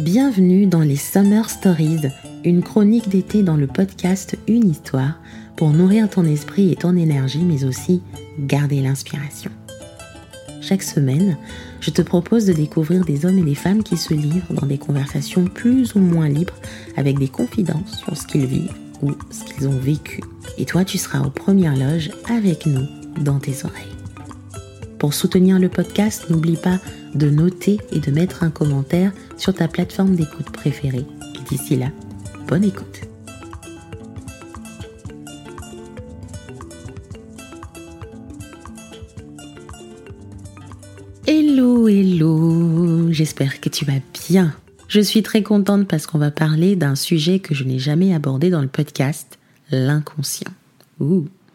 Bienvenue dans les Summer Stories, une chronique d'été dans le podcast Une histoire pour nourrir ton esprit et ton énergie, mais aussi garder l'inspiration. Chaque semaine, je te propose de découvrir des hommes et des femmes qui se livrent dans des conversations plus ou moins libres avec des confidences sur ce qu'ils vivent ou ce qu'ils ont vécu. Et toi, tu seras aux premières loges avec nous dans tes oreilles. Pour soutenir le podcast, n'oublie pas de noter et de mettre un commentaire sur ta plateforme d'écoute préférée. Et d'ici là, bonne écoute. Hello, hello, j'espère que tu vas bien. Je suis très contente parce qu'on va parler d'un sujet que je n'ai jamais abordé dans le podcast, l'inconscient.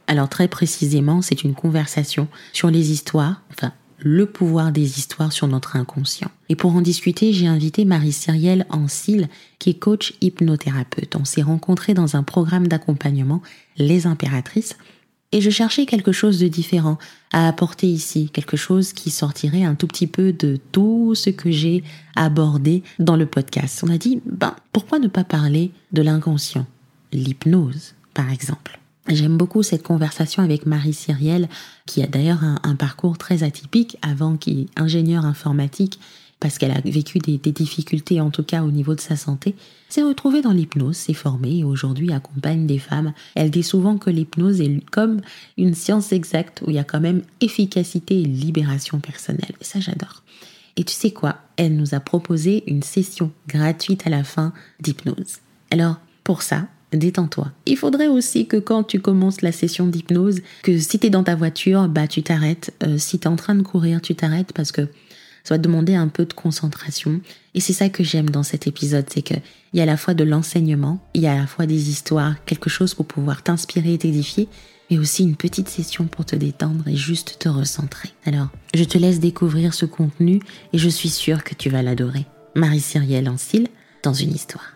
Alors très précisément, c'est une conversation sur les histoires, enfin le pouvoir des histoires sur notre inconscient. Et pour en discuter, j'ai invité Marie Cyrielle Ancil, qui est coach hypnothérapeute. On s'est rencontrés dans un programme d'accompagnement, Les Impératrices, et je cherchais quelque chose de différent à apporter ici, quelque chose qui sortirait un tout petit peu de tout ce que j'ai abordé dans le podcast. On a dit, ben, pourquoi ne pas parler de l'inconscient? L'hypnose, par exemple. J'aime beaucoup cette conversation avec Marie Cyrielle, qui a d'ailleurs un, parcours très atypique avant qui est ingénieure informatique parce qu'elle a vécu des, difficultés, en tout cas au niveau de sa santé, s'est retrouvée dans l'hypnose, s'est formée et aujourd'hui accompagne des femmes. Elle dit souvent que l'hypnose est comme une science exacte où il y a quand même efficacité et libération personnelle. Et ça, j'adore. Et tu sais quoi? Elle nous a proposé une session gratuite à la fin d'hypnose. Alors, pour ça, détends-toi. Il faudrait aussi que quand tu commences la session d'hypnose, que si tu es dans ta voiture, bah tu t'arrêtes. Euh, si tu es en train de courir, tu t'arrêtes parce que ça va te demander un peu de concentration. Et c'est ça que j'aime dans cet épisode, c'est qu'il y a à la fois de l'enseignement, il y a à la fois des histoires, quelque chose pour pouvoir t'inspirer et t'édifier, mais aussi une petite session pour te détendre et juste te recentrer. Alors, je te laisse découvrir ce contenu et je suis sûre que tu vas l'adorer. Marie Cyrielle Ancil, dans une histoire.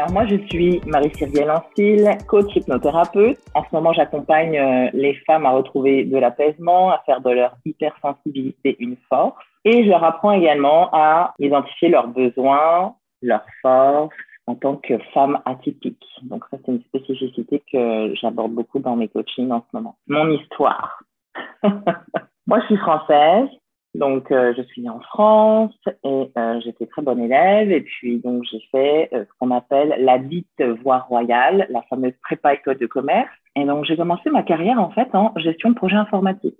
Alors moi, je suis Marie-Cyrielle Ancil, coach hypnothérapeute. En ce moment, j'accompagne euh, les femmes à retrouver de l'apaisement, à faire de leur hypersensibilité une force. Et je leur apprends également à identifier leurs besoins, leurs forces en tant que femme atypique. Donc ça, c'est une spécificité que j'aborde beaucoup dans mes coachings en ce moment. Mon histoire. moi, je suis française. Donc, euh, je suis née en France et euh, j'étais très bonne élève. Et puis, donc, j'ai fait euh, ce qu'on appelle la dite voie royale, la fameuse prépa école de commerce. Et donc, j'ai commencé ma carrière, en fait, en gestion de projet informatique.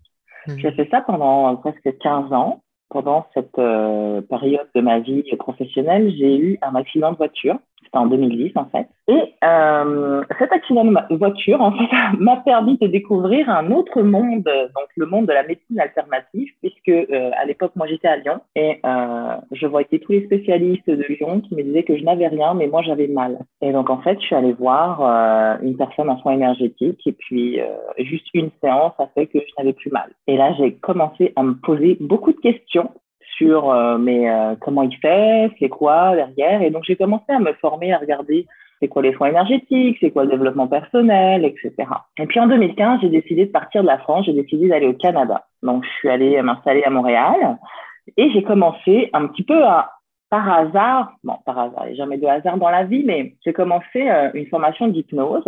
Mmh. J'ai fait ça pendant presque 15 ans. Pendant cette période de ma vie professionnelle, j'ai eu un accident de voiture c'était en 2010 en fait. Et euh, cet accident de voiture en fait m'a permis de découvrir un autre monde, donc le monde de la médecine alternative, puisque euh, à l'époque moi j'étais à Lyon et euh, je voyais tous les spécialistes de Lyon qui me disaient que je n'avais rien, mais moi j'avais mal. Et donc en fait je suis allée voir euh, une personne en soins énergétiques et puis euh, juste une séance a fait que je n'avais plus mal. Et là j'ai commencé à me poser beaucoup de questions sur euh, mais euh, comment il fait, c'est quoi derrière. Et donc j'ai commencé à me former, à regarder c'est quoi les soins énergétiques, c'est quoi le développement personnel, etc. Et puis en 2015, j'ai décidé de partir de la France, j'ai décidé d'aller au Canada. Donc je suis allée m'installer à Montréal et j'ai commencé un petit peu à par hasard, bon, par hasard, il n'y a jamais de hasard dans la vie, mais j'ai commencé euh, une formation d'hypnose,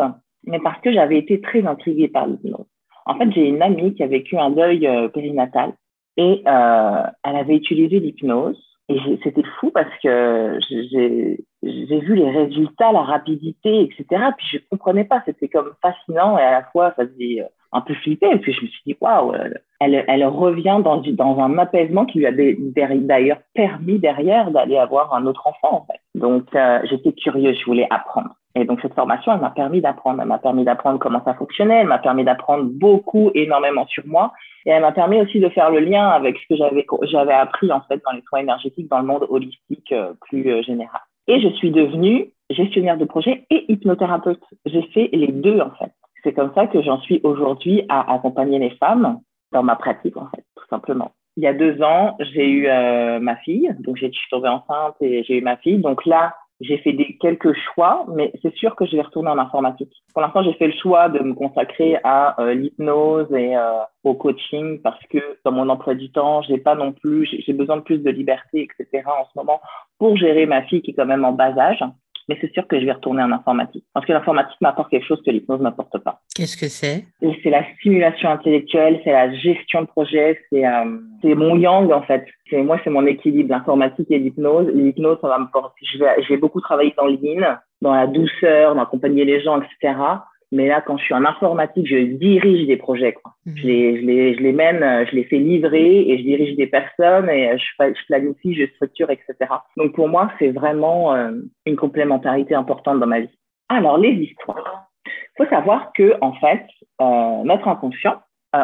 mais parce que j'avais été très intriguée par l'hypnose. En fait, j'ai une amie qui a vécu un deuil périnatal et euh, elle avait utilisé l'hypnose. Et c'était fou parce que j'ai vu les résultats, la rapidité, etc. Puis je comprenais pas, c'était comme fascinant et à la fois ça faisait euh, un peu flipper. Et puis je me suis dit, waouh, elle, elle revient dans, dans un apaisement qui lui avait d'ailleurs permis derrière d'aller avoir un autre enfant. En fait. Donc euh, j'étais curieuse, je voulais apprendre. Et donc cette formation, elle m'a permis d'apprendre. Elle m'a permis d'apprendre comment ça fonctionnait. Elle m'a permis d'apprendre beaucoup, énormément sur moi. Et elle m'a permis aussi de faire le lien avec ce que j'avais j'avais appris en fait dans les soins énergétiques dans le monde holistique euh, plus euh, général. Et je suis devenue gestionnaire de projet et hypnothérapeute. J'ai fait les deux en fait. C'est comme ça que j'en suis aujourd'hui à accompagner les femmes dans ma pratique en fait, tout simplement. Il y a deux ans, j'ai eu euh, ma fille, donc je suis tombée enceinte et j'ai eu ma fille. Donc là, j'ai fait des, quelques choix, mais c'est sûr que je vais retourner en informatique. Pour l'instant, j'ai fait le choix de me consacrer à euh, l'hypnose et euh, au coaching parce que dans mon emploi du temps, j'ai pas non plus, j'ai besoin de plus de liberté, etc. en ce moment pour gérer ma fille qui est quand même en bas âge mais c'est sûr que je vais retourner en informatique. Parce que l'informatique m'apporte quelque chose que l'hypnose m'apporte pas. Qu'est-ce que c'est? C'est la stimulation intellectuelle, c'est la gestion de projet, c'est euh, mon yang en fait. Moi, c'est mon équilibre, l'informatique et l'hypnose. L'hypnose, ça va me porter. Je vais, beaucoup travailler dans l'in, dans la douceur, dans accompagner les gens, etc. Mais là, quand je suis en informatique, je dirige des projets. Quoi. Mhm. Je, les, je, les, je les mène, euh, je les fais livrer et je dirige des personnes et euh, je, je planifie, je structure, etc. Donc pour moi, c'est vraiment euh, une complémentarité importante dans ma vie. Alors, les histoires. Il faut savoir que en fait, euh, notre inconscient,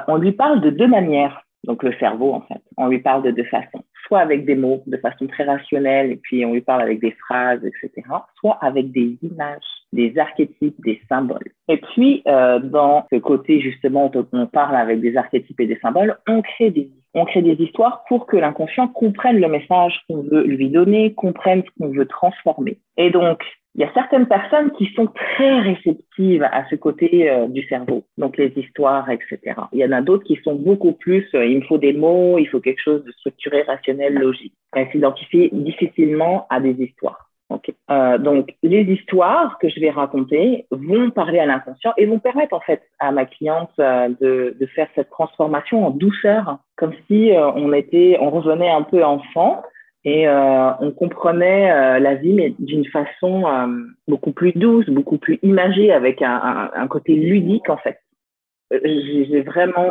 on lui parle de deux manières donc le cerveau en fait. On lui parle de deux façons, soit avec des mots de façon très rationnelle et puis on lui parle avec des phrases, etc., soit avec des images, des archétypes, des symboles. Et puis euh, dans ce côté justement on parle avec des archétypes et des symboles, on crée des on crée des histoires pour que l'inconscient comprenne le message qu'on veut lui donner, comprenne ce qu'on veut transformer. Et donc, il y a certaines personnes qui sont très réceptives à ce côté euh, du cerveau, donc les histoires, etc. Il y en a d'autres qui sont beaucoup plus, euh, il me faut des mots, il faut quelque chose de structuré, rationnel, logique. Elles s'identifient difficilement à des histoires. Euh, donc, les histoires que je vais raconter vont parler à l'inconscient et vont permettre en fait à ma cliente de, de faire cette transformation en douceur, comme si on était, on revenait un peu enfant et euh, on comprenait euh, la vie, mais d'une façon euh, beaucoup plus douce, beaucoup plus imagée, avec un, un, côté ludique en fait. J'ai vraiment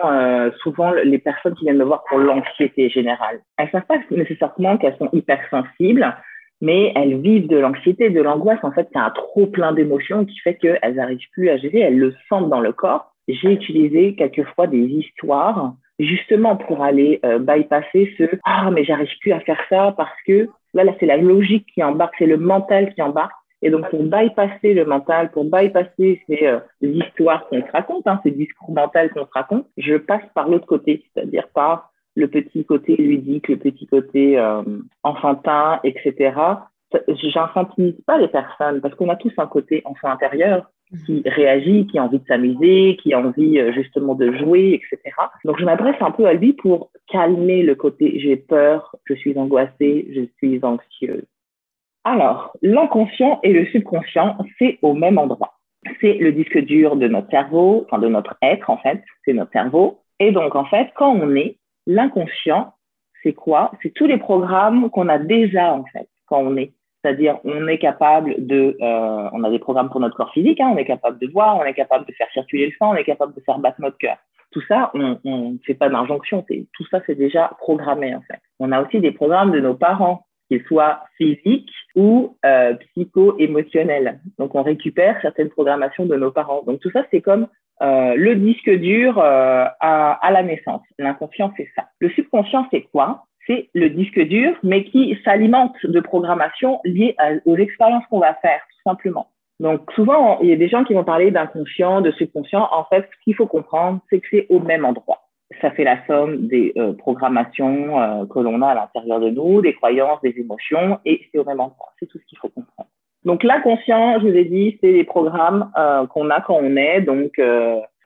souvent les personnes qui viennent me voir pour l'anxiété générale. Elles savent pas nécessairement qu'elles sont hypersensibles, mais elles vivent de l'anxiété, de l'angoisse. En fait, c'est un trop plein d'émotions qui fait qu'elles n'arrivent plus à gérer. Elles le sentent dans le corps. J'ai utilisé quelquefois des histoires justement pour aller euh, bypasser ce ah mais j'arrive plus à faire ça parce que là là c'est la logique qui embarque c'est le mental qui embarque et donc pour bypasser le mental pour bypasser ces euh, histoires qu'on se raconte hein, ces discours mentaux qu'on se raconte je passe par l'autre côté c'est-à-dire par le petit côté ludique le petit côté euh, enfantin etc j'infantilise pas les personnes parce qu'on a tous un côté enfant intérieur qui réagit, qui a envie de s'amuser, qui a envie euh, justement de jouer, etc. Donc je m'adresse un peu à lui pour calmer le côté j'ai peur, je suis angoissée, je suis anxieuse. Alors, l'inconscient et le subconscient, c'est au même endroit. C'est le disque dur de notre cerveau, enfin de notre être en fait, c'est notre cerveau. Et donc en fait, quand on est, l'inconscient, c'est quoi? C'est tous les programmes qu'on a déjà en fait quand on est. C'est-à-dire, on est capable de, euh, on a des programmes pour notre corps physique, hein, on est capable de voir, on est capable de faire circuler le sang, on est capable de faire battre notre cœur. Tout ça, on ne fait pas d'injonction. Tout ça, c'est déjà programmé en fait. On a aussi des programmes de nos parents, qu'ils soient physiques ou euh, psycho-émotionnels. Donc, on récupère certaines programmations de nos parents. Donc, tout ça, c'est comme euh, le disque dur euh, à, à la naissance. L'inconscient, c'est ça. Le subconscient, c'est quoi? C'est le disque dur, mais qui s'alimente de programmation liée aux expériences qu'on va faire, tout simplement. Donc souvent, il y a des gens qui vont parler d'inconscient, de subconscient. En fait, ce qu'il faut comprendre, c'est que c'est au même endroit. Ça fait la somme des euh, programmations euh, que l'on a à l'intérieur de nous, des croyances, des émotions, et c'est au même endroit. C'est tout ce qu'il faut comprendre. Donc l'inconscient, je vous ai dit, c'est les programmes euh, qu'on a quand on est. Donc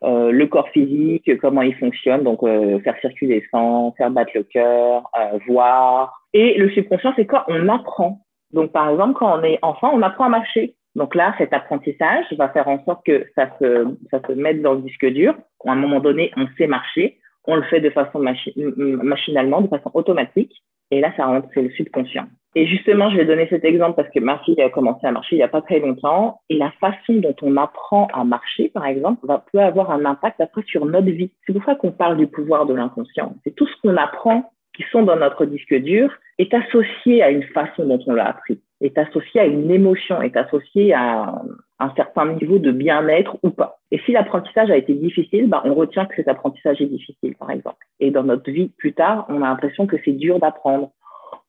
euh, le corps physique, comment il fonctionne, donc euh, faire circuler le sang, faire battre le cœur, euh, voir. Et le subconscient, c'est quoi? On apprend. Donc par exemple, quand on est enfant, on apprend à marcher. Donc là, cet apprentissage va faire en sorte que ça se, ça se mette dans le disque dur. À un moment donné, on sait marcher. On le fait de façon machinalement, de façon automatique. Et là, ça rentre, c'est le subconscient. Et justement, je vais donner cet exemple parce que ma fille a commencé à marcher il n'y a pas très longtemps. Et la façon dont on apprend à marcher, par exemple, va, peut avoir un impact après sur notre vie. C'est pour ça qu'on parle du pouvoir de l'inconscient. C'est tout ce qu'on apprend qui sont dans notre disque dur est associé à une façon dont on l'a appris, est associé à une émotion, est associé à un certain niveau de bien-être ou pas. Et si l'apprentissage a été difficile, bah, on retient que cet apprentissage est difficile, par exemple. Et dans notre vie plus tard, on a l'impression que c'est dur d'apprendre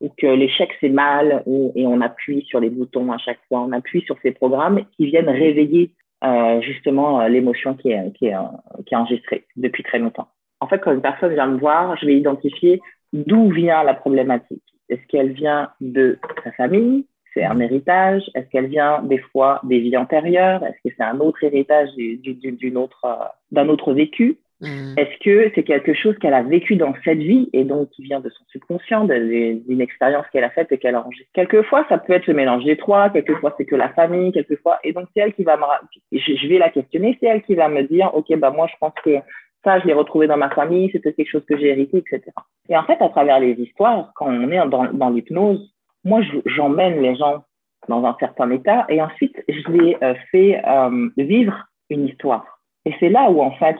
ou que l'échec c'est mal et on appuie sur les boutons à chaque fois, on appuie sur ces programmes qui viennent réveiller euh, justement euh, l'émotion qui est, qui, est, euh, qui est enregistrée depuis très longtemps. En fait, quand une personne vient me voir, je vais identifier d'où vient la problématique. Est-ce qu'elle vient de sa famille? C'est un héritage Est-ce qu'elle vient des fois des vies antérieures? Est-ce que c'est un autre héritage euh, d'un autre vécu? Mm. Est-ce que c'est quelque chose qu'elle a vécu dans cette vie et donc qui vient de son subconscient, d'une expérience qu'elle a faite et qu'elle a enregistrée Quelquefois, ça peut être le mélange des trois, quelquefois c'est que la famille, quelquefois. Et donc, c'est elle qui va me. Je vais la questionner, c'est elle qui va me dire Ok, bah moi, je pense que ça, je l'ai retrouvé dans ma famille, c'était quelque chose que j'ai hérité, etc. Et en fait, à travers les histoires, quand on est dans, l'hypnose, moi, j'emmène les gens dans un certain état et ensuite, je les euh, fais euh, vivre une histoire. Et c'est là où, en fait,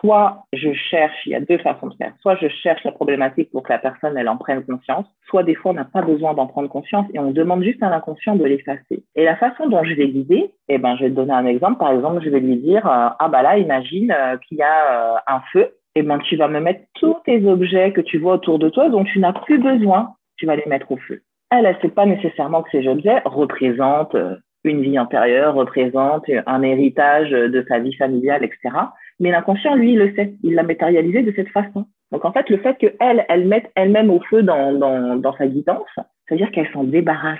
soit je cherche, il y a deux façons de faire, soit je cherche la problématique pour que la personne, elle en prenne conscience, soit des fois, on n'a pas besoin d'en prendre conscience et on demande juste à l'inconscient de l'effacer. Et la façon dont je vais guider, eh ben, je vais te donner un exemple. Par exemple, je vais lui dire, euh, ah bah là, imagine qu'il y a un feu, eh ben, tu vas me mettre tous tes objets que tu vois autour de toi dont tu n'as plus besoin, tu vas les mettre au feu elle, elle sait pas nécessairement que ces objets représentent euh, une vie antérieure, représentent un héritage de sa vie familiale, etc. Mais l'inconscient, lui, il le sait. Il l'a matérialisé de cette façon. Donc, en fait, le fait qu'elle, elle mette elle-même au feu dans, dans, dans sa guidance, c'est-à-dire qu'elle s'en débarrasse.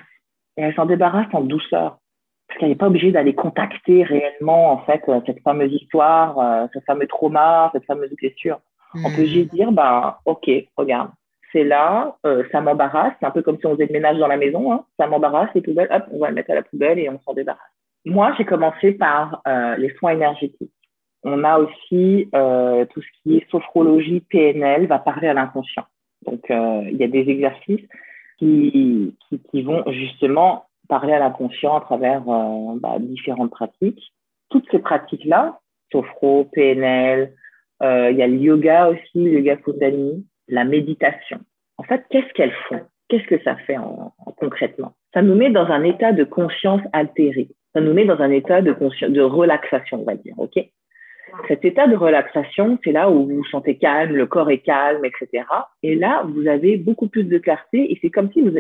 Et elle s'en débarrasse en douceur. Parce qu'elle n'est pas obligée d'aller contacter réellement, en fait, euh, cette fameuse histoire, euh, ce fameux trauma, cette fameuse blessure. On peut hmm. juste dire, bah, OK, regarde, c'est là, euh, ça m'embarrasse. C'est un peu comme si on faisait le ménage dans la maison. Hein. Ça m'embarrasse, les poubelles, hop, on va le mettre à la poubelle et on s'en débarrasse. Moi, j'ai commencé par euh, les soins énergétiques. On a aussi euh, tout ce qui est sophrologie, PNL, va parler à l'inconscient. Donc, il y a des exercices qui, qui, vont justement parler à l'inconscient à travers bah, différentes pratiques. Toutes ces pratiques-là, sophro, PNL, il y a le yoga aussi, le yoga Kundalini, la méditation. En fait, qu'est-ce qu'elles font? Qu'est-ce que ça fait concrètement? Ça nous met dans un état de conscience altéré. Ça nous met dans un état de, de relaxation, on va dire. OK? Cet état de relaxation, c'est là où vous vous sentez calme, le corps est calme, etc. Et là, vous avez beaucoup plus de clarté et c'est comme si vous,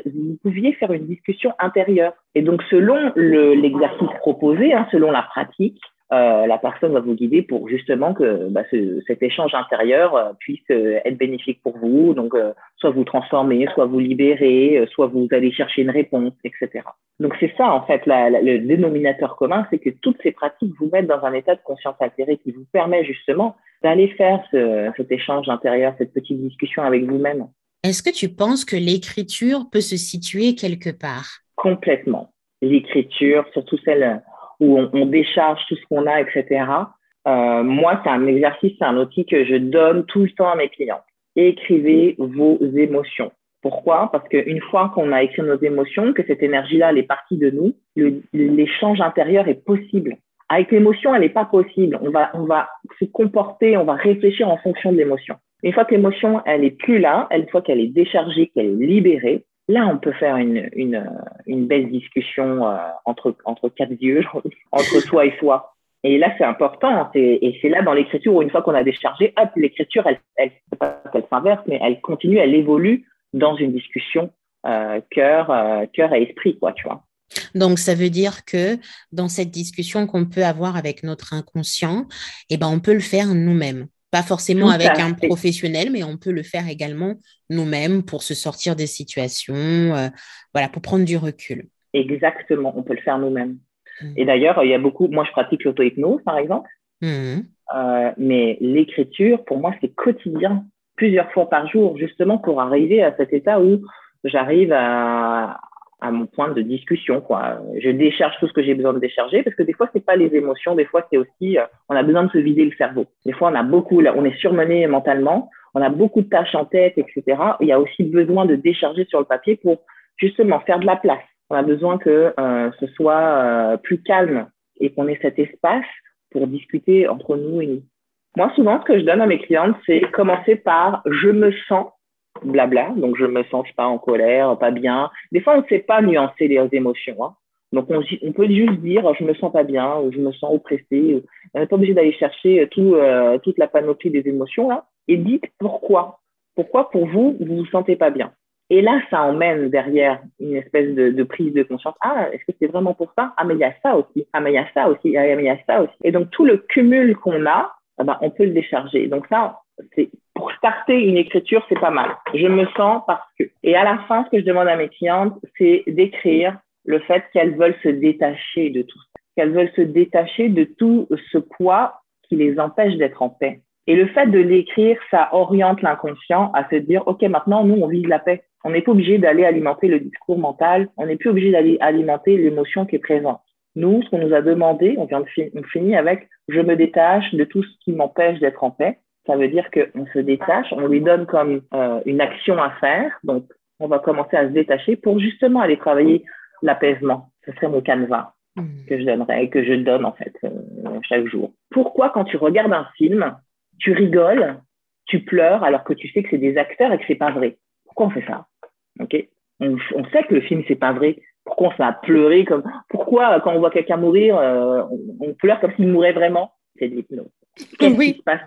pouviez faire une discussion intérieure. Et donc, selon l'exercice proposé, hein, selon la pratique, euh, la personne va vous guider pour justement que bah, cet échange intérieur euh, puisse euh, être bénéfique pour vous. Donc, soit vous transformer, soit vous libérer, soit vous allez chercher une réponse, etc. Donc, c'est ça, en fait, le dénominateur commun, c'est que toutes ces pratiques vous mettent dans un état de conscience altérée qui vous permet justement d'aller faire cet échange intérieur, cette petite discussion avec vous-même. Est-ce que tu penses que l'écriture peut se situer quelque part? Complètement. L'écriture, surtout celle où on, décharge tout ce qu'on a, etc. Euh, moi, c'est un exercice, c'est un outil que je donne tout le temps à mes clients. Écrivez vos émotions. Pourquoi? Parce qu'une fois qu'on a écrit nos émotions, que cette énergie-là, elle est partie de nous, l'échange intérieur est possible. Avec l'émotion, elle n'est pas possible. On va, on va se comporter, on va réfléchir en fonction de l'émotion. Une fois que l'émotion, elle est plus là, une fois qu'elle est déchargée, qu'elle est libérée, Là, on peut faire une, une, une belle discussion euh, entre, entre quatre yeux, entre soi et soi. Et là, c'est important. Et c'est là, dans l'écriture, où une fois qu'on a déchargé, hop, l'écriture, elle, elle, elle s'inverse, mais elle continue, elle évolue dans une discussion euh, cœur, euh, cœur et esprit, quoi, tu vois. Donc, ça veut dire que dans cette discussion qu'on peut avoir avec notre inconscient, eh ben, on peut le faire nous-mêmes. Pas forcément avec un professionnel, mais on peut le faire également nous-mêmes pour se sortir des situations, euh, voilà, pour prendre du recul. Exactement, on peut le faire nous-mêmes. Mmh. Et d'ailleurs, il y a beaucoup, moi je pratique l'auto-hypnose par exemple, mmh. euh, mais l'écriture, pour moi, c'est quotidien, plusieurs fois par jour, justement pour arriver à cet état où j'arrive à, à mon point de discussion. Quoi. Je décharge tout ce que j'ai besoin de décharger parce que des fois, c'est pas les émotions, des fois, c'est aussi, euh, on a besoin de se vider le cerveau. Des fois, on a beaucoup, on est surmené mentalement, on a beaucoup de tâches en tête, etc. Il y a aussi besoin de décharger sur le papier pour justement faire de la place. On a besoin que euh, ce soit euh, plus calme et qu'on ait cet espace pour discuter entre nous et nous. Moi, souvent, ce que je donne à mes clientes, c'est commencer par je me sens blabla. Donc, je me sens pas en colère, pas bien. Des fois, on ne sait pas nuancer les émotions. Hein. Donc, on, peut juste dire je me sens pas bien ou je me sens oppressé. On n'est pas obligé d'aller chercher euh, toute la panoplie des émotions là. Et dites pourquoi. Pourquoi pour vous, vous vous sentez pas bien? Et là, ça emmène derrière une espèce de, de prise de conscience. Ah, est-ce que c'est vraiment pour ça? Ah, mais il y a ça aussi. Ah, mais il y a ça aussi. Ah, mais il y a ça aussi. Et donc, tout le cumul qu'on a, ah ben, on peut le décharger. Donc ça, c'est pour starter une écriture, c'est pas mal. Je me sens parce que. Et à la fin, ce que je demande à mes clientes, c'est d'écrire le fait qu'elles veulent se détacher de tout ça, qu'elles veulent se détacher de tout ce poids qui les empêche d'être en paix. Et le fait de l'écrire, ça oriente l'inconscient à se dire, OK, maintenant, nous, on vise la paix. On n'est pas obligé d'aller alimenter le discours mental. On n'est plus obligé d'aller alimenter l'émotion qui est présente. Nous, ce qu'on nous a demandé, on vient de on finit avec, je me détache de tout ce qui m'empêche d'être en paix. Ça veut dire qu'on se détache, on lui donne comme euh, une action à faire. Donc, on va commencer à se détacher pour justement aller travailler l'apaisement. Ce serait mon canevas mmh. que je donnerais, que je donne en fait euh, chaque jour. Pourquoi quand tu regardes un film, tu rigoles, tu pleures alors que tu sais que c'est des acteurs et que c'est pas vrai? Pourquoi on fait ça? Ok? On, sait que le film c'est pas vrai. Pourquoi on s'est pleuré comme Pourquoi quand on voit quelqu'un mourir, euh, on, pleure comme s'il mourait vraiment? C'est de l'hypnose. Qu'est-ce qui se passe?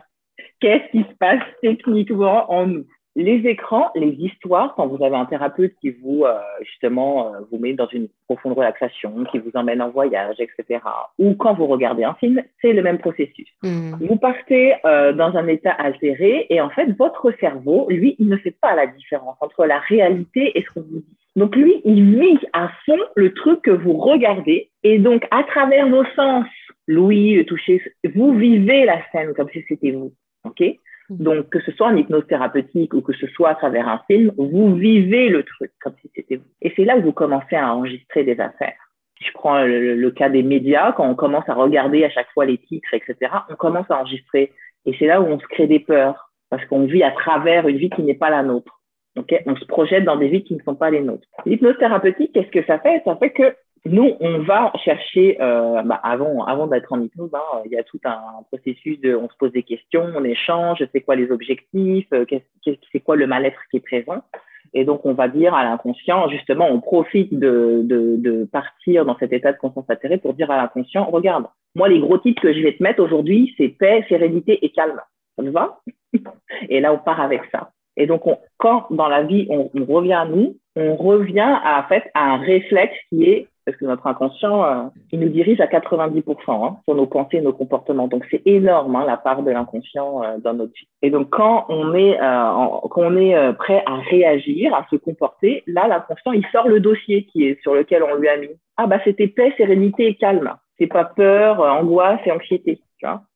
Qu'est-ce qui se passe techniquement en nous? Les écrans, les histoires, quand vous avez un thérapeute qui vous, euh, justement, euh, vous met dans une profonde relaxation, qui vous emmène en voyage, etc., ou quand vous regardez un film, c'est le même processus. Hmm. Vous partez euh, dans un état altéré et en fait, votre cerveau, lui, il ne fait pas la différence entre la réalité et ce qu'on vous dit. Donc lui, il vit à fond le truc que vous regardez et donc à travers vos sens, l'ouïe, le toucher, vous vivez la scène comme si c'était vous. OK Mhm. Donc, que ce soit en hypnose thérapeutique ou que ce soit à travers un film, vous vivez le truc comme si c'était vous. Et c'est là où vous commencez à enregistrer des affaires. Si je prends le, cas des médias, quand on commence à regarder à chaque fois les titres, etc., on commence à enregistrer. Et c'est là où on se crée des peurs, parce qu'on vit à travers une vie qui n'est pas la nôtre. Okay on se projette dans des vies qui ne sont pas les nôtres. L'hypnose thérapeutique, qu'est-ce que ça fait? Ça fait que nous, on va chercher, euh, bah avant, avant d'être en hypnose, hein, il y a tout un processus de, on se pose des questions, on échange, c'est quoi les objectifs, euh, c'est quoi le mal-être qui est présent. Et donc, on va dire à l'inconscient, justement, on profite de, de, de, partir dans cet état de conscience atterrée pour dire à l'inconscient, regarde, moi, les gros titres que je vais te mettre aujourd'hui, c'est paix, sérénité et calme. Ça te va? Et là, on part avec ça. Et donc, on, quand dans la vie, on, on, revient à nous, on revient à, en fait, à un réflexe qui est parce que notre inconscient, euh, il nous dirige à 90% hein, sur nos pensées nos comportements. Donc c'est énorme hein, la part de l'inconscient euh, dans notre vie. Et donc quand on est, euh, quand on est prêt à réagir, à se comporter, là l'inconscient il sort le dossier qui est sur lequel on lui a mis. Ah bah c'était paix, sérénité et calme. C'est pas peur, angoisse et anxiété.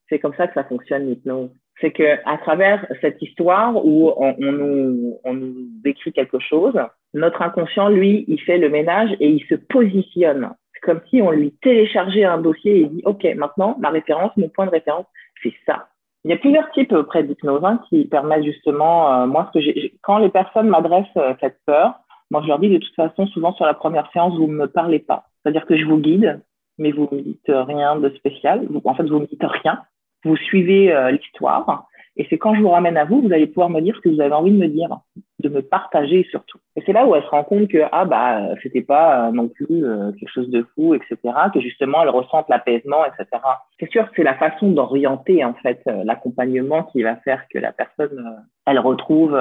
C'est comme ça que ça fonctionne l'hypnose c'est que à travers cette histoire où on, nous, décrit quelque chose, notre inconscient, lui, il fait le ménage et il se positionne. C'est comme si on lui téléchargeait un dossier et il dit, OK, maintenant, ma référence, mon point de référence, c'est ça. Il y a plusieurs types auprès d'hypnose hein, qui permettent justement, euh, moi, quand les personnes m'adressent euh, cette peur, moi, je leur dis de toute façon, souvent sur la première séance, vous ne me parlez pas. C'est-à-dire que je vous guide, mais vous ne me dites rien de spécial. En fait, vous ne me dites rien vous suivez euh, l'histoire. Et c'est quand je vous ramène à vous, vous allez pouvoir me dire ce que vous avez envie de me dire, de me partager surtout. Et c'est là où elle se rend compte que ah bah c'était pas euh, non plus euh, quelque chose de fou, etc. Que justement elle ressent l'apaisement, etc. C'est sûr, c'est la façon d'orienter en fait l'accompagnement qui va faire que la personne elle retrouve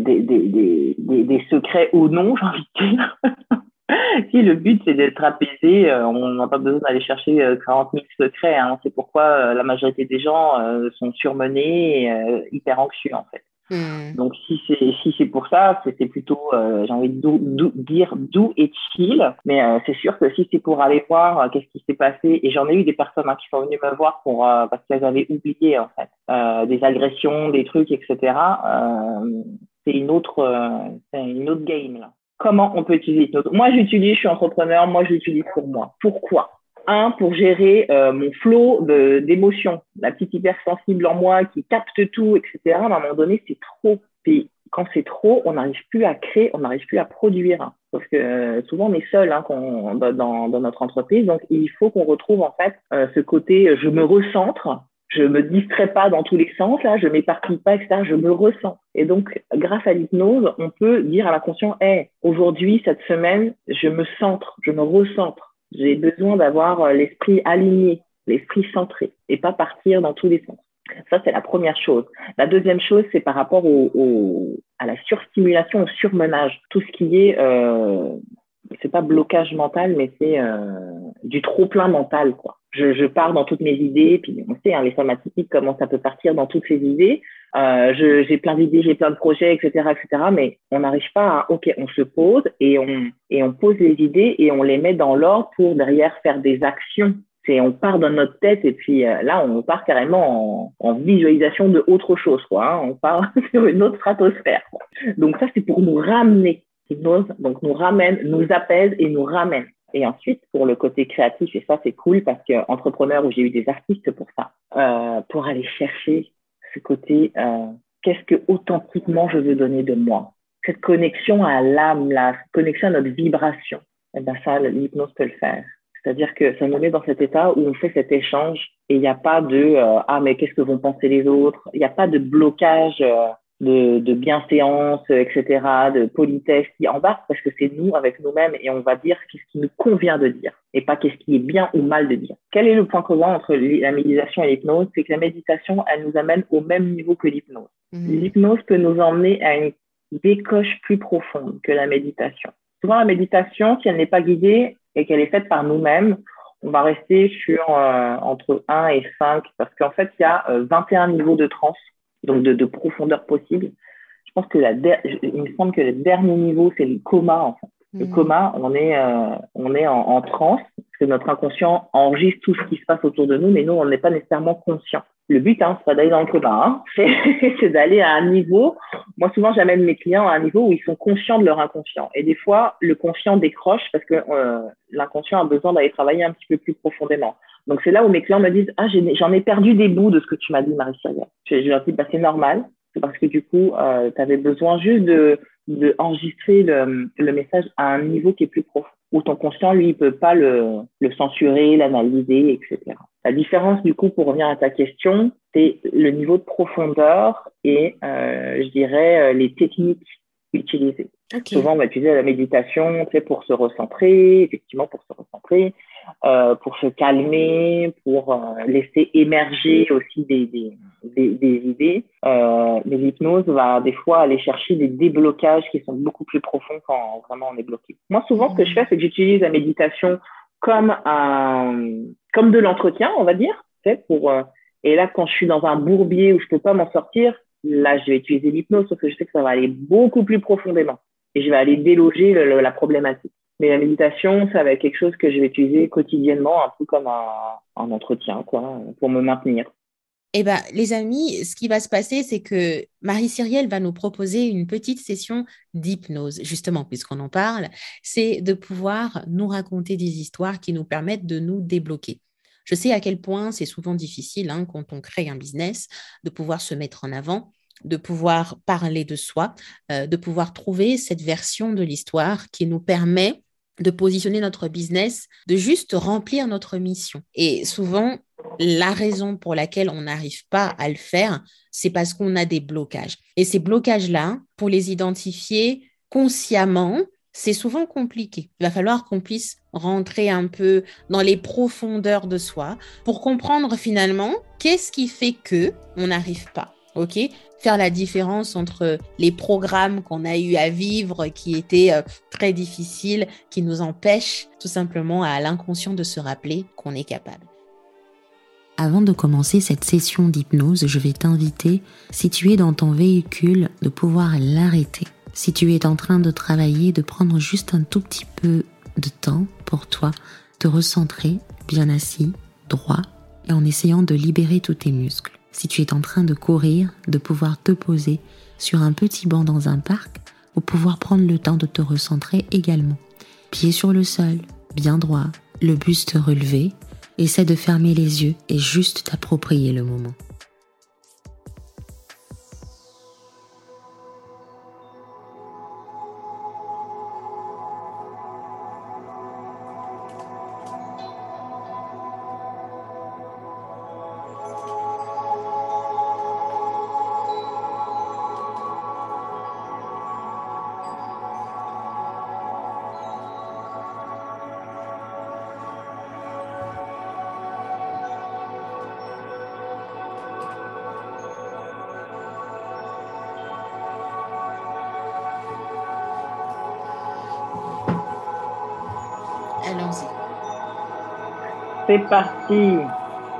des, des, des, des, secrets ou non, j'ai envie de dire. si le but c'est d'être apaisé, euh, on n'a pas besoin d'aller chercher 40 euh, 000 secrets. Hein. C'est pourquoi euh, la majorité des gens sont surmenés et hyper anxieux en fait. Hmm. Donc si c'est si c'est pour ça, c'est plutôt j'ai envie de dire doux et chill. Mais c'est sûr que si c'est pour aller voir qu'est-ce qui s'est passé et j'en ai eu des personnes hein, qui sont venues me voir pour parce qu'elles avaient oublié en fait des agressions, des trucs, etc. c'est une autre c'est une autre game là comment on peut utiliser. Moi, j'utilise, je suis entrepreneur, moi, j'utilise pour moi. Pourquoi? Un, pour gérer euh, mon flot d'émotions. La petite hypersensible en moi qui capte tout, etc. À un moment donné, c'est trop. Puis quand c'est trop, on n'arrive plus à créer, on n'arrive plus à produire. Parce que euh, souvent, on est seul hein, dans, dans, notre entreprise. Donc, il faut qu'on retrouve en fait euh, ce côté je me recentre je me distrais pas dans tous les sens, là, je m'éparpille pas, etc. Je me ressens. Et donc, grâce à l'hypnose, on peut dire à l'inconscient, hey, aujourd'hui, cette semaine, je me centre, je me recentre. J'ai besoin d'avoir euh, l'esprit aligné, l'esprit centré, et pas partir dans tous les sens. Ça, c'est la première chose. La deuxième chose, c'est par rapport à la surstimulation, au surmenage. Tout ce qui est, euh, c'est pas blocage mental, mais c'est euh, du trop plein mental, quoi je, je, pars dans toutes mes idées, puis on sait, hein, les sommes atypiques, comment ça peut partir dans toutes ces idées. euh, j'ai plein d'idées, j'ai plein de projets, etc., etc. Mais on n'arrive pas à, ok, on se pose et on, et on pose les idées et on les met dans l'ordre pour derrière faire des actions. C'est, on part dans notre tête et puis euh, là, on part carrément en, en, visualisation de autre chose, quoi. Hein. On part sur une autre stratosphère. Quoi. Donc ça, c'est pour nous ramener. Donc nous ramène, nous apaise et nous ramène. Et ensuite, pour le côté créatif, et ça, c'est cool parce que entrepreneur où j'ai eu des artistes pour ça, euh, pour aller chercher ce côté, euh, qu'est-ce que authentiquement je veux donner de moi? Cette connexion à l'âme, la connexion à notre vibration. Et eh ben ça, l'hypnose peut le faire. C'est-à-dire que ça nous met dans cet état où on fait cet échange et il n'y a pas de euh, ah mais qu'est-ce que vont penser les autres Il n'y a pas de blocage euh, de, de bienséance, etc., de politesse qui embarque parce que c'est nous avec nous-mêmes et on va dire ce qui nous convient de dire et pas qu'est-ce qui est bien ou mal de dire. Quel est le point commun entre la méditation et l'hypnose? C'est que la méditation, elle nous amène au même niveau que l'hypnose. Mmh. L'hypnose peut nous emmener à une décoche plus profonde que la méditation. Souvent, la méditation, si elle n'est pas guidée et qu'elle est faite par nous-mêmes, on va rester sur euh, entre 1 et 5 parce qu'en fait, il y a 21 euh, niveaux de transe donc de, profondeur possible. Je pense que la il me semble que le dernier niveau, c'est le coma, en fait. Le mm. coma, on est, euh, on est en, en, transe, parce que notre inconscient enregistre tout ce qui se passe autour de nous, mais nous, on n'est pas nécessairement conscient. Le but, hein, c'est pas d'aller dans le coma, hein. c'est d'aller à un niveau. Moi, souvent, j'amène mes clients à un niveau où ils sont conscients de leur inconscient. Et des fois, le conscient décroche parce que euh, l'inconscient a besoin d'aller travailler un petit peu plus profondément. Donc, c'est là où mes clients me disent Ah, j'en ai, perdu des bouts de ce que tu m'as dit, Marie-Cyria. Je, je, leur dis bah, C'est normal. C'est parce que du coup, euh, tu avais besoin juste de, de enregistrer le, le, message à un niveau qui est plus profond, où ton conscient, lui, il peut pas le, le censurer, l'analyser, etc. La différence, du coup, pour revenir à ta question, c'est le niveau de profondeur et, euh, je dirais, euh, les techniques utilisées. Souvent, on va utiliser la méditation pour se recentrer, effectivement, pour se recentrer. Euh, pour se calmer, pour euh, laisser émerger aussi des, des, des, des idées. Euh, mais l'hypnose va des fois aller chercher des déblocages qui sont beaucoup plus profonds quand vraiment on est bloqué. Moi, souvent, ce que je fais, c'est que j'utilise la méditation comme un, comme de l'entretien, on va dire, pour, euh, et là, quand je suis dans un bourbier où je peux pas m'en sortir, là, je vais utiliser l'hypnose, parce que je sais que ça va aller beaucoup plus profondément et je vais aller déloger la problématique. Mais la méditation, ça va être quelque chose que je vais utiliser quotidiennement, un peu comme un, entretien, quoi, pour me maintenir. Eh bien, les amis, ce qui va se passer, c'est que Marie Cyrielle va nous proposer une petite session d'hypnose, justement, puisqu'on en parle, c'est de pouvoir nous raconter des histoires qui nous permettent de nous débloquer. Je sais à quel point c'est souvent difficile hein, quand on crée un business de pouvoir se mettre en avant, de pouvoir parler de soi, euh, de pouvoir trouver cette version de l'histoire qui nous permet de positionner notre business, de juste remplir notre mission. Et souvent, la raison pour laquelle on n'arrive pas à le faire, c'est parce qu'on a des blocages. Et ces blocages-là, pour les identifier consciemment, c'est souvent compliqué. Il va falloir qu'on puisse rentrer un peu dans les profondeurs de soi pour comprendre finalement qu'est-ce qui fait que on n'arrive pas. OK? Faire la différence entre les programmes qu'on a eu à vivre qui étaient euh, très difficiles, qui nous empêchent tout simplement à l'inconscient de se rappeler qu'on est capable. Avant de commencer cette session d'hypnose, je vais t'inviter, si tu es dans ton véhicule, de pouvoir l'arrêter. Si tu es en train de travailler, de prendre juste un tout petit peu de temps pour toi, te recentrer, bien assis, droit, et en essayant de libérer tous tes muscles si tu es en train de courir, de pouvoir te poser sur un petit banc dans un parc ou pouvoir prendre le temps de te recentrer également. Pieds sur le sol, bien droit, le buste relevé, essaie de fermer les yeux et juste t'approprier le moment. C'est parti.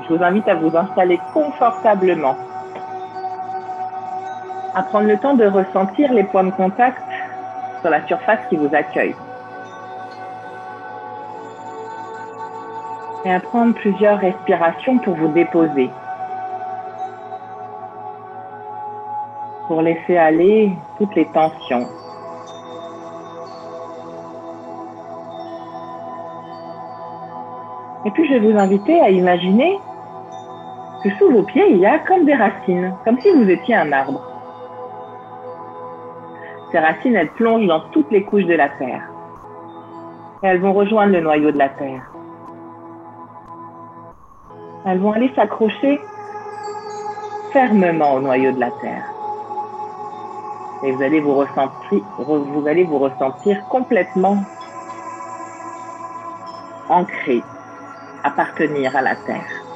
Je vous invite à vous installer confortablement. à prendre le temps de ressentir les points de contact sur la surface qui vous accueille. Et à prendre plusieurs respirations pour vous déposer. Pour laisser aller toutes les tensions. Et puis je vais vous inviter à imaginer que sous vos pieds, il y a comme des racines, comme si vous étiez un arbre. Ces racines, elles plongent dans toutes les couches de la Terre. Et elles vont rejoindre le noyau de la Terre. Elles vont aller s'accrocher fermement au noyau de la Terre. Et vous allez vous ressentir, vous allez vous ressentir complètement ancré, appartenir à la Terre.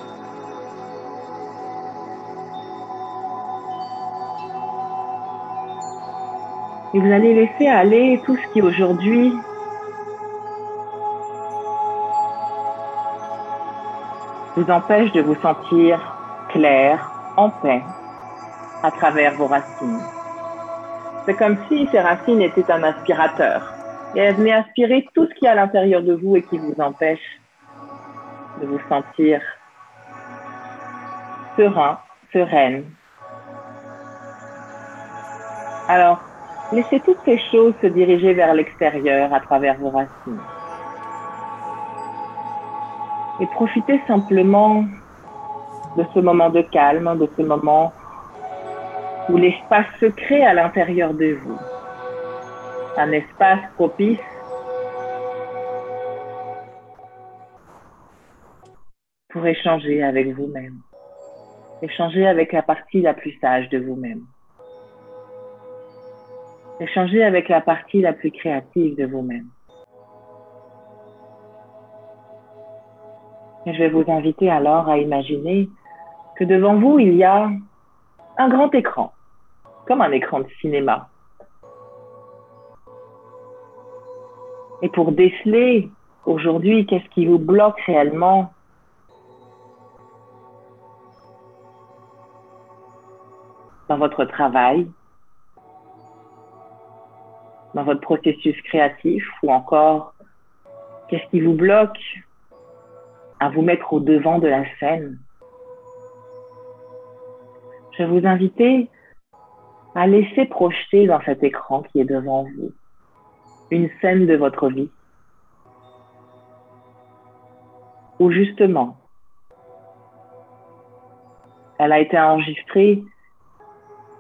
Et vous allez laisser aller tout ce qui aujourd'hui vous empêche de vous sentir clair, en paix, à travers vos racines. C'est comme si ces racines étaient un aspirateur et elles venaient aspirer tout ce qui est à l'intérieur de vous et qui vous empêche de vous sentir serein, sereine. Alors, Laissez toutes ces choses se diriger vers l'extérieur à travers vos racines. Et profitez simplement de ce moment de calme, de ce moment où l'espace se crée à l'intérieur de vous. Un espace propice pour échanger avec vous-même. Échanger avec la partie la plus sage de vous-même. Échangez avec la partie la plus créative de vous-même. Je vais vous inviter alors à imaginer que devant vous, il y a un grand écran, comme un écran de cinéma. Et pour déceler aujourd'hui qu'est-ce qui vous bloque réellement, dans votre travail, dans votre processus créatif ou encore qu'est-ce qui vous bloque à vous mettre au devant de la scène? Je vais vous inviter à laisser projeter dans cet écran qui est devant vous une scène de votre vie où justement elle a été enregistrée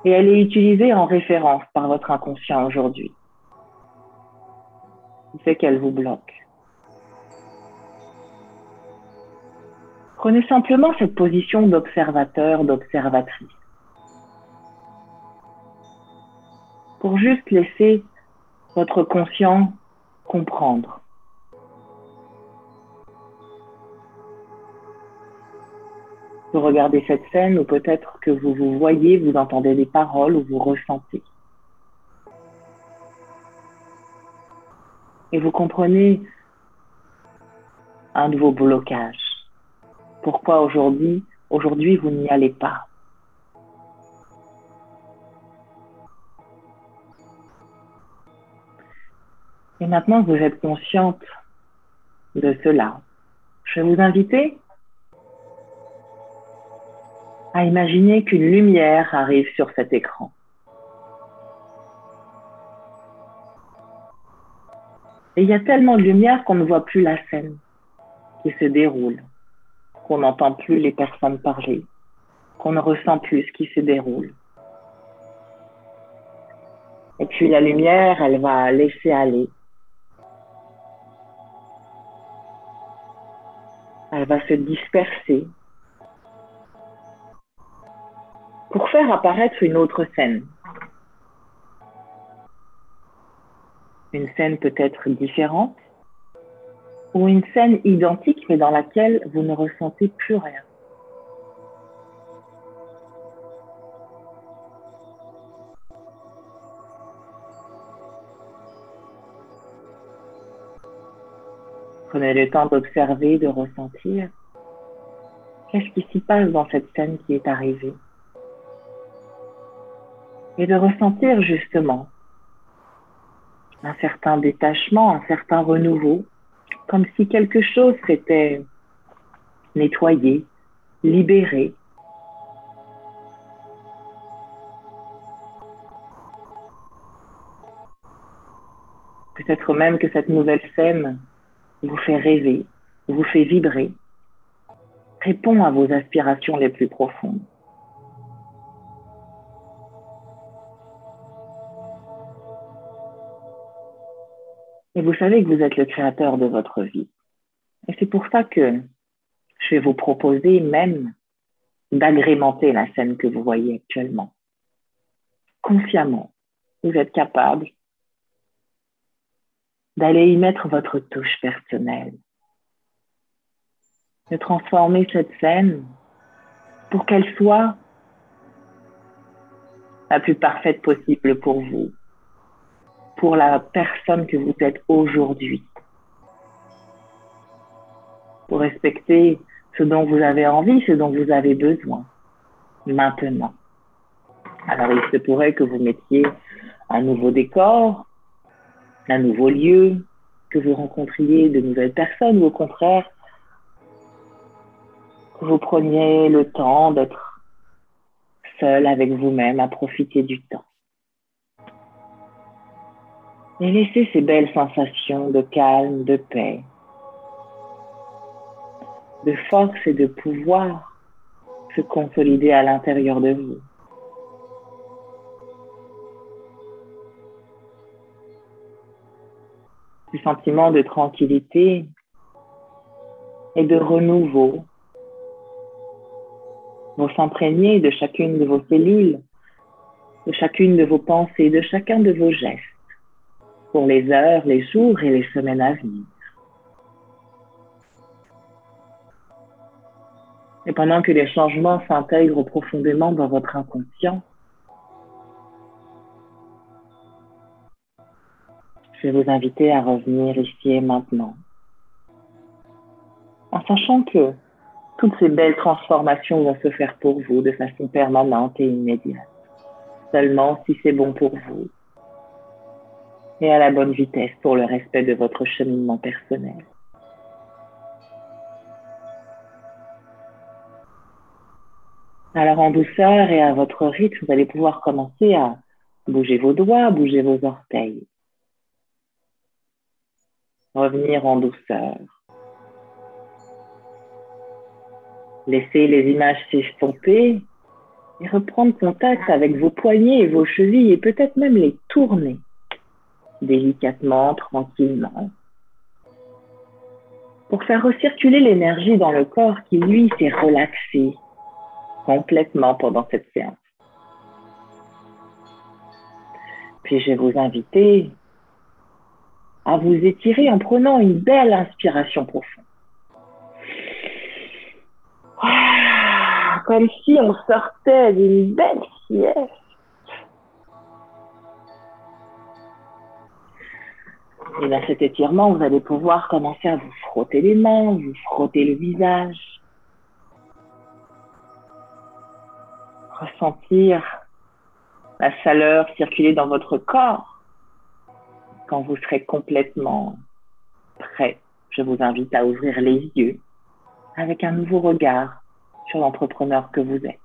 et elle est utilisée en référence par votre inconscient aujourd'hui qui fait qu'elle vous bloque. Prenez simplement cette position d'observateur, d'observatrice. Pour juste laisser votre conscient comprendre. Vous regardez cette scène ou peut-être que vous vous voyez, vous entendez des paroles ou vous ressentez. et vous comprenez un de vos blocages. Pourquoi aujourd'hui, aujourd'hui vous n'y allez pas? Et maintenant vous êtes consciente de cela, je vais vous inviter à imaginer qu'une lumière arrive sur cet écran. Et il y a tellement de lumière qu'on ne voit plus la scène qui se déroule, qu'on n'entend plus les personnes parler, qu'on ne ressent plus ce qui se déroule. Et puis la lumière, elle va laisser aller. Elle va se disperser pour faire apparaître une autre scène. une scène peut-être différente ou une scène identique mais dans laquelle vous ne ressentez plus rien. Prenez le temps d'observer, de ressentir. Qu'est-ce qui s'y passe dans cette scène qui est arrivée et de ressentir justement un certain détachement, un certain renouveau, comme si quelque chose s'était nettoyé, libéré. Peut-être même que cette nouvelle scène vous fait rêver, vous fait vibrer, répond à vos aspirations les plus profondes. Et vous savez que vous êtes le créateur de votre vie. Et c'est pour ça que je vais vous proposer même d'agrémenter la scène que vous voyez actuellement. Consciemment, vous êtes capable d'aller y mettre votre touche personnelle, de transformer cette scène pour qu'elle soit la plus parfaite possible pour vous, pour la personne que vous êtes aujourd'hui, pour respecter ce dont vous avez envie, ce dont vous avez besoin maintenant. Alors il se pourrait que vous mettiez un nouveau décor, un nouveau lieu, que vous rencontriez de nouvelles personnes ou au contraire, que vous preniez le temps d'être seul avec vous-même, à profiter du temps. Et laissez ces belles sensations de calme, de paix, de force et de pouvoir se consolider à l'intérieur de vous. du sentiment de tranquillité et de renouveau vous s'imprégner de chacune de vos cellules, de chacune de vos pensées, de chacun de vos gestes pour les heures, les jours et les semaines à venir. Et pendant que les changements s'intègrent profondément dans votre inconscient, je vais vous inviter à revenir ici et maintenant, en sachant que toutes ces belles transformations vont se faire pour vous de façon permanente et immédiate, seulement si c'est bon pour vous et à la bonne vitesse pour le respect de votre cheminement personnel. Alors en douceur et à votre rythme, vous allez pouvoir commencer à bouger vos doigts, bouger vos orteils. Revenir en douceur. Laissez les images s'estomper et reprendre contact avec vos poignets et vos chevilles et peut-être même les tourner délicatement, tranquillement, pour faire recirculer l'énergie dans le corps qui, lui, s'est relaxé complètement pendant cette séance. Puis je vais vous inviter à vous étirer en prenant une belle inspiration profonde. Comme si on sortait d'une belle sieste. Et dans cet étirement, vous allez pouvoir commencer à vous frotter les mains, vous frotter le visage. Ressentir la chaleur circuler dans votre corps. Quand vous serez complètement prêt, je vous invite à ouvrir les yeux avec un nouveau regard sur l'entrepreneur que vous êtes.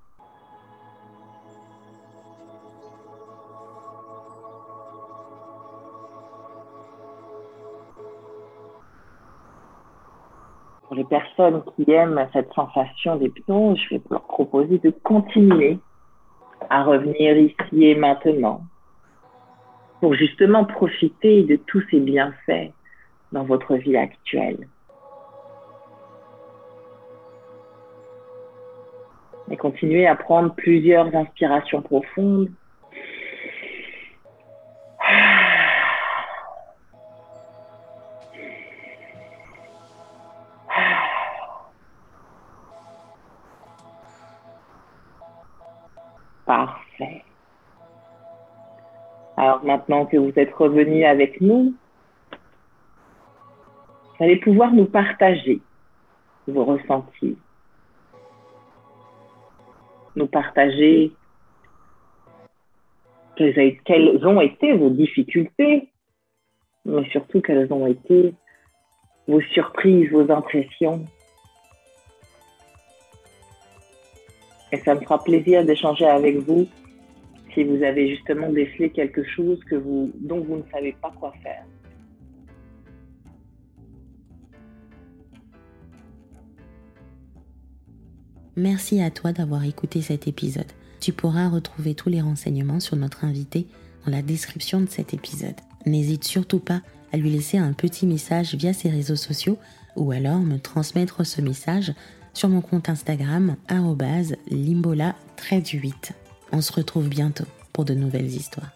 Les personnes qui aiment cette sensation d'hypnose, je vais leur proposer de continuer à revenir ici et maintenant pour justement profiter de tous ces bienfaits dans votre vie actuelle. Et continuer à prendre plusieurs inspirations profondes. Maintenant que vous êtes revenu avec nous, vous allez pouvoir nous partager vos ressentis, nous partager quelles ont été vos difficultés, mais surtout quelles ont été vos surprises, vos impressions. Et ça me fera plaisir d'échanger avec vous si vous avez justement décelé quelque chose dont vous ne savez pas quoi faire. Merci à toi d'avoir écouté cet épisode. Tu pourras retrouver tous les renseignements sur notre invité dans la description de cet épisode. N'hésite surtout pas à lui laisser un petit message via ses réseaux sociaux ou alors me transmettre ce message sur mon compte Instagram limbola 8. On se retrouve bientôt pour de nouvelles histoires.